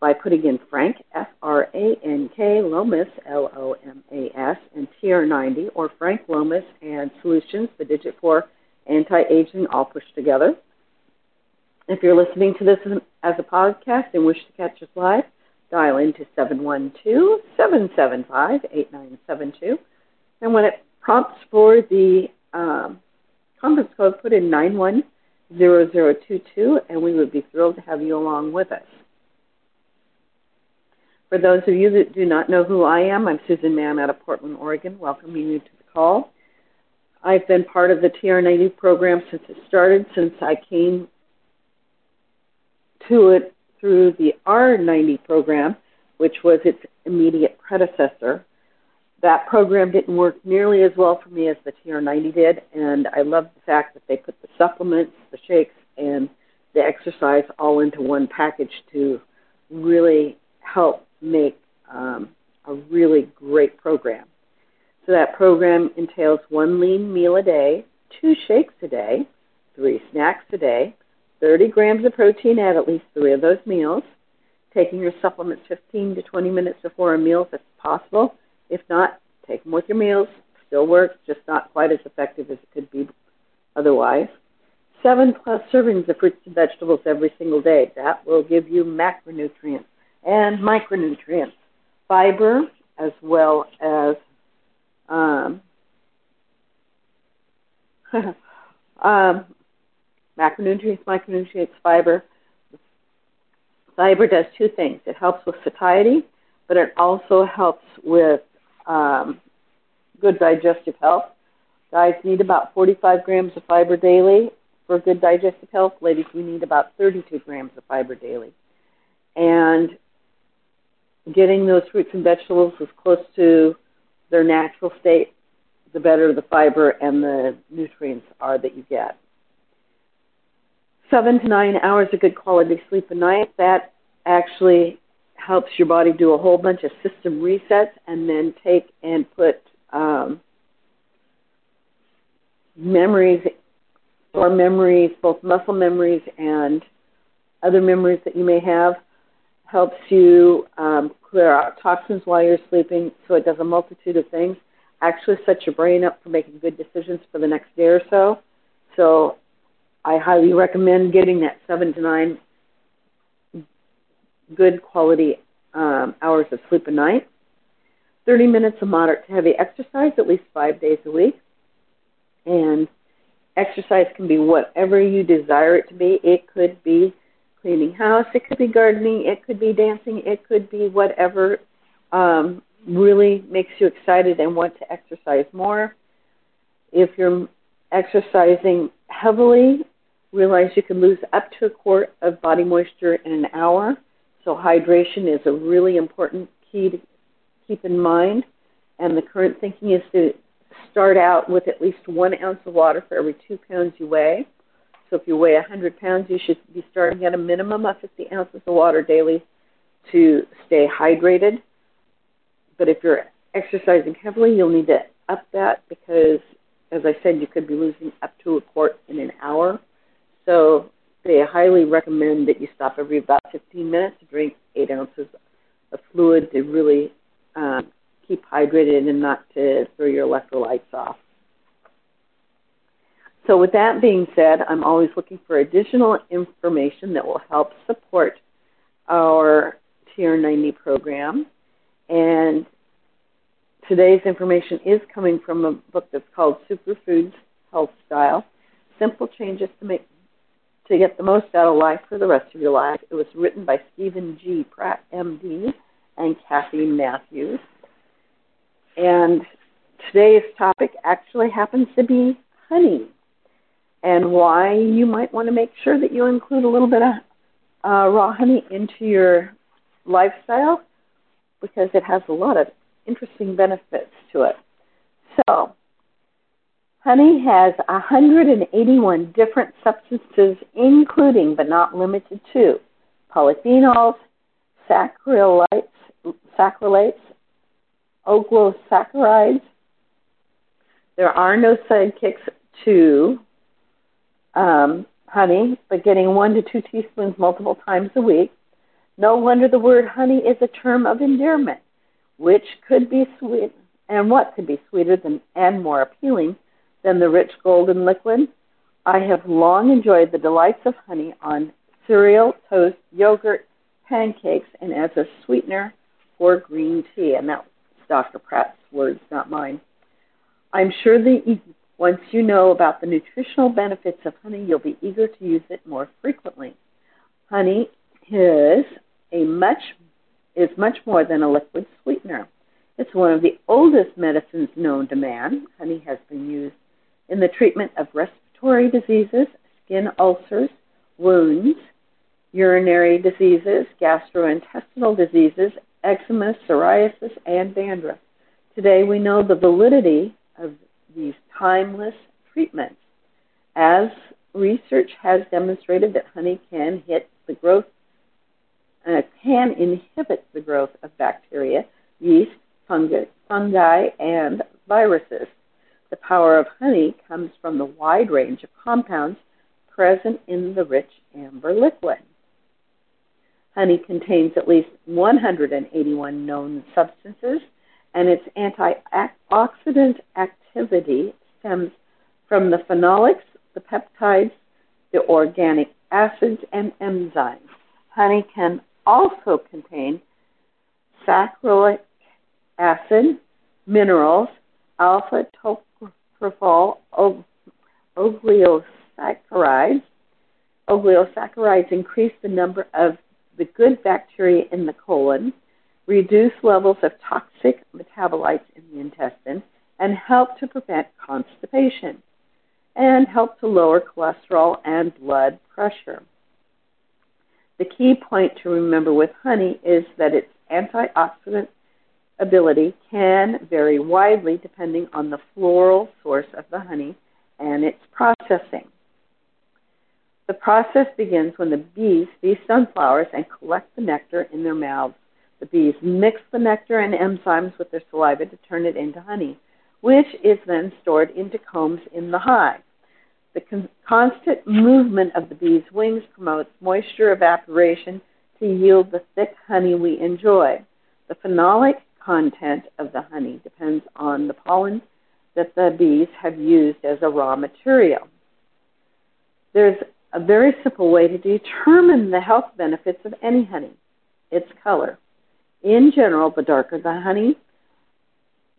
by putting in Frank, F R A N K, Lomas, L O M A S, and TR90, or Frank Lomas and Solutions, the digit for anti aging, all pushed together. If you're listening to this as a podcast and wish to catch us live, dial into 712 775 8972. And when it prompts for the um, conference code, put in 910022, and we would be thrilled to have you along with us. For those of you that do not know who I am, I'm Susan Mahon out of Portland, Oregon, welcoming you to the call. I've been part of the TR90 program since it started, since I came to it through the R90 program, which was its immediate predecessor. That program didn't work nearly as well for me as the TR90 did, and I love the fact that they put the supplements, the shakes, and the exercise all into one package to really help make um, a really great program. So that program entails one lean meal a day, two shakes a day, three snacks a day, 30 grams of protein at at least three of those meals, taking your supplements 15 to 20 minutes before a meal if possible. If not, take them with your meals. Still works, just not quite as effective as it could be otherwise. Seven plus servings of fruits and vegetables every single day. That will give you macronutrients and micronutrients, fiber, as well as um, um, macronutrients, micronutrients, fiber. Fiber does two things. It helps with satiety, but it also helps with um, good digestive health. Guys need about 45 grams of fiber daily for good digestive health. Ladies, we need about 32 grams of fiber daily. And getting those fruits and vegetables as close to their natural state, the better the fiber and the nutrients are that you get. Seven to nine hours of good quality sleep a night, that actually helps your body do a whole bunch of system resets and then take and put um, memories or memories, both muscle memories and other memories that you may have helps you um, clear out toxins while you're sleeping. So it does a multitude of things. Actually, sets your brain up for making good decisions for the next day or so. So I highly recommend getting that seven to nine good quality um, hours of sleep a night. 30 minutes of moderate to heavy exercise at least five days a week. And exercise can be whatever you desire it to be. It could be cleaning house, it could be gardening, it could be dancing, it could be whatever um, really makes you excited and want to exercise more. If you're exercising heavily, realize you can lose up to a quart of body moisture in an hour. So hydration is a really important key to keep in mind. And the current thinking is to start out with at least one ounce of water for every two pounds you weigh. So if you weigh 100 pounds, you should be starting at a minimum of 50 ounces of water daily to stay hydrated. But if you're exercising heavily, you'll need to up that because, as I said, you could be losing up to a quart in an hour. So they highly recommend that you stop every about 15 minutes to drink eight ounces of fluid to really um, keep hydrated and not to throw your electrolytes off. So, with that being said, I'm always looking for additional information that will help support our TR90 program. And today's information is coming from a book that's called Superfoods Health Style Simple Changes to Make to Get the Most Out of Life for the Rest of Your Life. It was written by Steven G. Pratt, MD, and Kathy Matthews. And today's topic actually happens to be honey and why you might want to make sure that you include a little bit of uh, raw honey into your lifestyle because it has a lot of interesting benefits to it. So, honey has 181 different substances, including but not limited to polyphenols, saccharides, oligosaccharides. There are no sidekicks to um, honey, but getting one to two teaspoons multiple times a week. No wonder the word honey is a term of endearment, which could be sweet, and what could be sweeter than and more appealing than the rich golden liquid? I have long enjoyed the delights of honey on cereal, toast, yogurt, pancakes, and as a sweetener for green tea. And that's Dr. Pratt's words, not mine. I'm sure that once you know about the nutritional benefits of honey, you'll be eager to use it more frequently. Honey is a much is much more than a liquid sweetener. It's one of the oldest medicines known to man. Honey has been used in the treatment of respiratory diseases, skin ulcers, wounds, urinary diseases, gastrointestinal diseases, eczema, psoriasis, and dandruff. Today we know the validity of these timeless treatments as research has demonstrated that honey can hit the growth uh, can inhibit the growth of bacteria, yeast, fungi, fungi, and viruses. The power of honey comes from the wide range of compounds present in the rich amber liquid. Honey contains at least 181 known substances, and its antioxidant activity stems from the phenolics, the peptides, the organic acids, and enzymes. Honey can also contain saccharic acid, minerals, alpha tocopherol, oligosaccharides. Oligosaccharides increase the number of the good bacteria in the colon, reduce levels of toxic metabolites in the intestine, and help to prevent constipation, and help to lower cholesterol and blood pressure. The key point to remember with honey is that its antioxidant ability can vary widely depending on the floral source of the honey and its processing. The process begins when the bees feast on flowers and collect the nectar in their mouths. The bees mix the nectar and enzymes with their saliva to turn it into honey, which is then stored into combs in the hive. The con- constant movement of the bees' wings promotes moisture evaporation to yield the thick honey we enjoy. The phenolic content of the honey depends on the pollen that the bees have used as a raw material. There's a very simple way to determine the health benefits of any honey its color. In general, the darker the honey,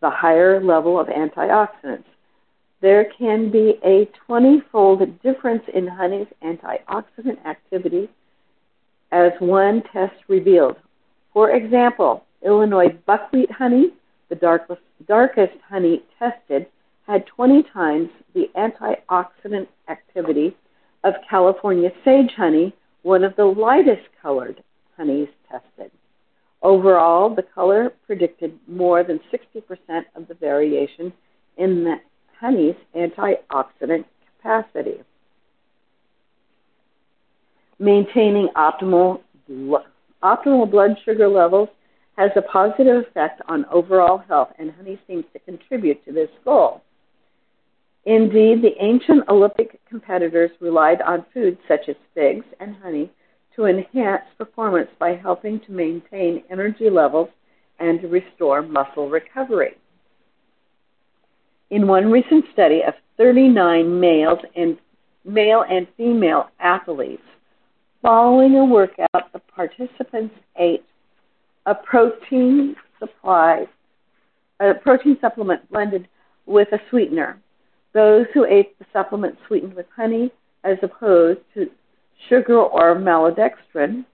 the higher level of antioxidants. There can be a 20 fold difference in honey's antioxidant activity, as one test revealed. For example, Illinois buckwheat honey, the darkest, darkest honey tested, had 20 times the antioxidant activity of California sage honey, one of the lightest colored honeys tested. Overall, the color predicted more than 60% of the variation in the honey's antioxidant capacity. Maintaining optimal, optimal blood sugar levels has a positive effect on overall health, and honey seems to contribute to this goal. Indeed, the ancient Olympic competitors relied on foods such as figs and honey to enhance performance by helping to maintain energy levels and to restore muscle recovery. In one recent study of 39 males and male and female athletes, following a workout, the participants ate a protein supply, a protein supplement blended with a sweetener those who ate the supplement sweetened with honey as opposed to sugar or maltodextrin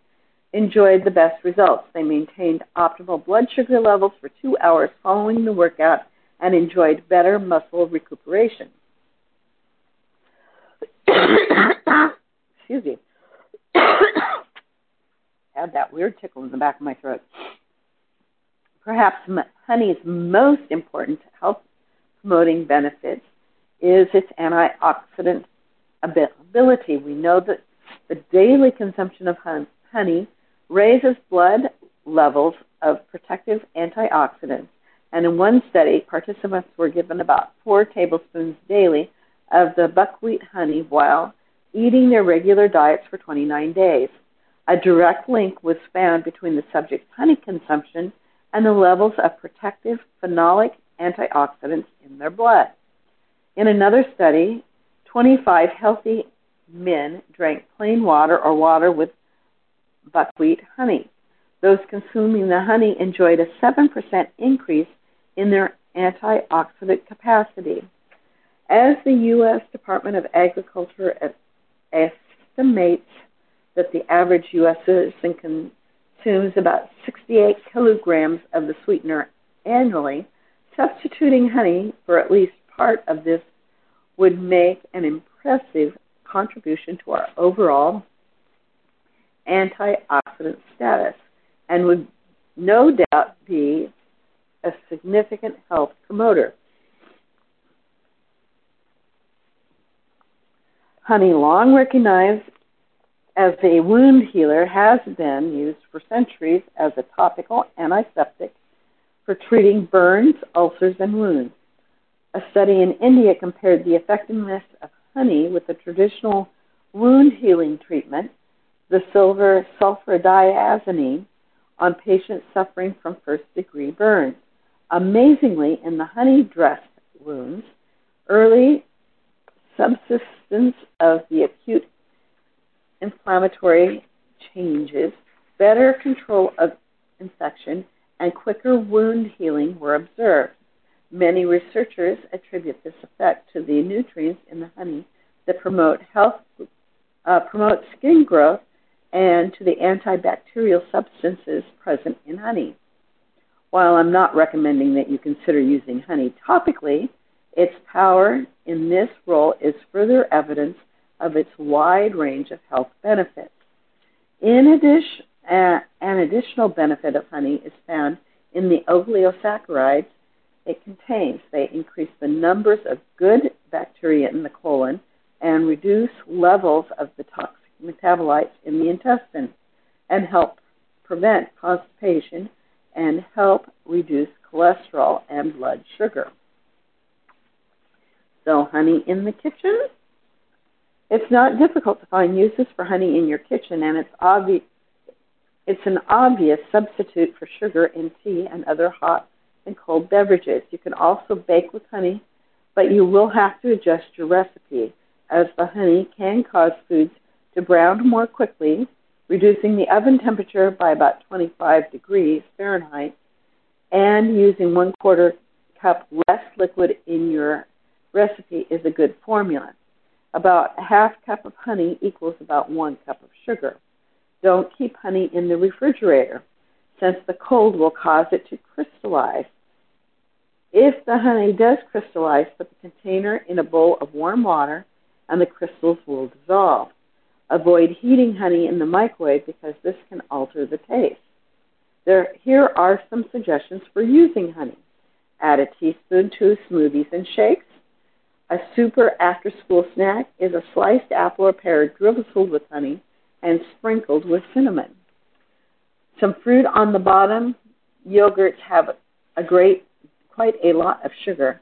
enjoyed the best results. They maintained optimal blood sugar levels for two hours following the workout and enjoyed better muscle recuperation. Excuse me. Had that weird tickle in the back of my throat. perhaps honey's most important health promoting benefits is its antioxidant ability. We know that the daily consumption of honey raises blood levels of protective antioxidants. And in one study, participants were given about four tablespoons daily of the buckwheat honey while eating their regular diets for 29 days. A direct link was found between the subject's honey consumption and the levels of protective phenolic antioxidants in their blood. In another study, 25 healthy men drank plain water or water with buckwheat honey. Those consuming the honey enjoyed a 7% increase in their antioxidant capacity. As the U.S. Department of Agriculture estimates that the average U.S. citizen consumes about 68 kilograms of the sweetener annually, substituting honey for at least part of this would make an impressive contribution to our overall antioxidant status and would no doubt be a significant health promoter. Honey, long recognized as a wound healer, has been used for centuries as a topical antiseptic for treating burns, ulcers, and wounds. A study in India compared the effectiveness of honey with a traditional wound healing treatment, the silver sulfadiazine, on patients suffering from first degree burns. Amazingly, in the honey dressed wounds, early subsistence of the acute inflammatory changes, better control of infection, and quicker wound healing were observed. Many researchers attribute this effect to the nutrients in the honey that promote health, uh, promote skin growth, and to the antibacterial substances present in honey. While I'm not recommending that you consider using honey topically, its power in this role is further evidence of its wide range of health benefits. In addition, uh, an additional benefit of honey is found in the oligosaccharides it contains. They increase the numbers of good bacteria in the colon and reduce levels of the toxic metabolites in the intestine and help prevent constipation and help reduce cholesterol and blood sugar. So, honey in the kitchen it's not difficult to find uses for honey in your kitchen, and it's obvious. It's an obvious substitute for sugar in tea and other hot and cold beverages. You can also bake with honey, but you will have to adjust your recipe, as the honey can cause foods to brown more quickly, reducing the oven temperature by about 25 degrees Fahrenheit, and using one quarter cup less liquid in your recipe is a good formula. About a half cup of honey equals about one cup of sugar. Don't keep honey in the refrigerator, since the cold will cause it to crystallize. If the honey does crystallize, put the container in a bowl of warm water and the crystals will dissolve. Avoid heating honey in the microwave because this can alter the taste. There, here are some suggestions for using honey. Add a teaspoon to smoothies and shakes. A super after school snack is a sliced apple or pear drizzled with honey and sprinkled with cinnamon. Some fruit on the bottom. Yogurts have a great, quite a lot of sugar.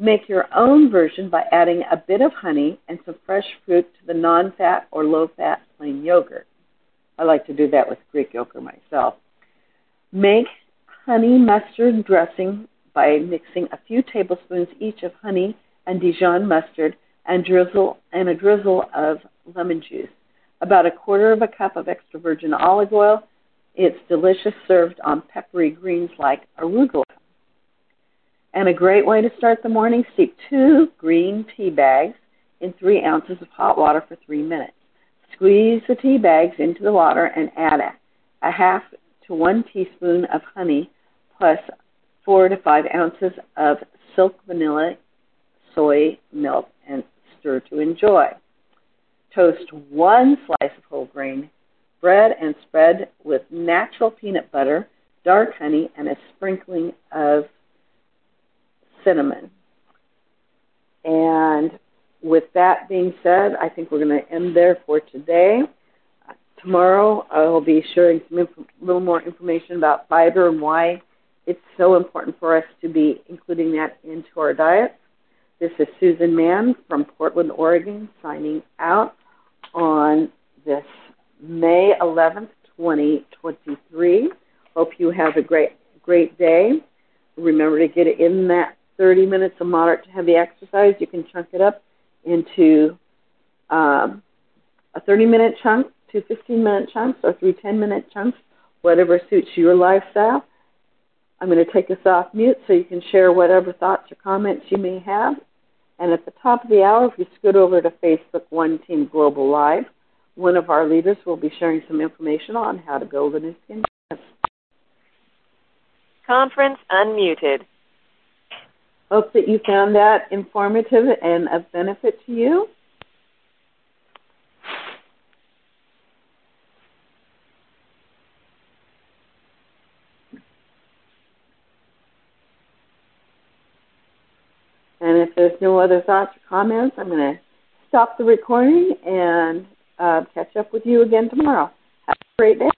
Make your own version by adding a bit of honey and some fresh fruit to the non fat or low fat plain yogurt. I like to do that with Greek yogurt myself. Make honey mustard dressing by mixing a few tablespoons each of honey and Dijon mustard and drizzle and a drizzle of lemon juice. About a quarter of a cup of extra virgin olive oil. It's delicious served on peppery greens like arugula. And a great way to start the morning, steep two green tea bags in three ounces of hot water for three minutes. Squeeze the tea bags into the water and add a, a half to one teaspoon of honey plus four to five ounces of silk vanilla soy milk and stir to enjoy. Toast one slice of whole grain bread and spread with natural peanut butter dark honey, and a sprinkling of cinnamon. And with that being said, I think we're going to end there for today. Tomorrow, I will be sharing some inf- little more information about fiber and why it's so important for us to be including that into our diet. This is Susan Mahon from Portland, Oregon, signing out on this May 11th, 2023. Hope you have a great, great day. Remember to get in that 30 minutes of moderate to heavy exercise. You can chunk it up into um, a 30 minute chunk, two 15 minute chunks, or three 10 minute chunks, whatever suits your lifestyle. I'm going to take us off mute so you can share whatever thoughts or comments you may have. And at the top of the hour, if you scoot over to Facebook One Team Global Live, one of our leaders will be sharing some information on how to build a new skin. Conference unmuted. Hope that you found that informative and of benefit to you. And if there's no other thoughts or comments, I'm going to stop the recording and uh, catch up with you again tomorrow. Have a great day.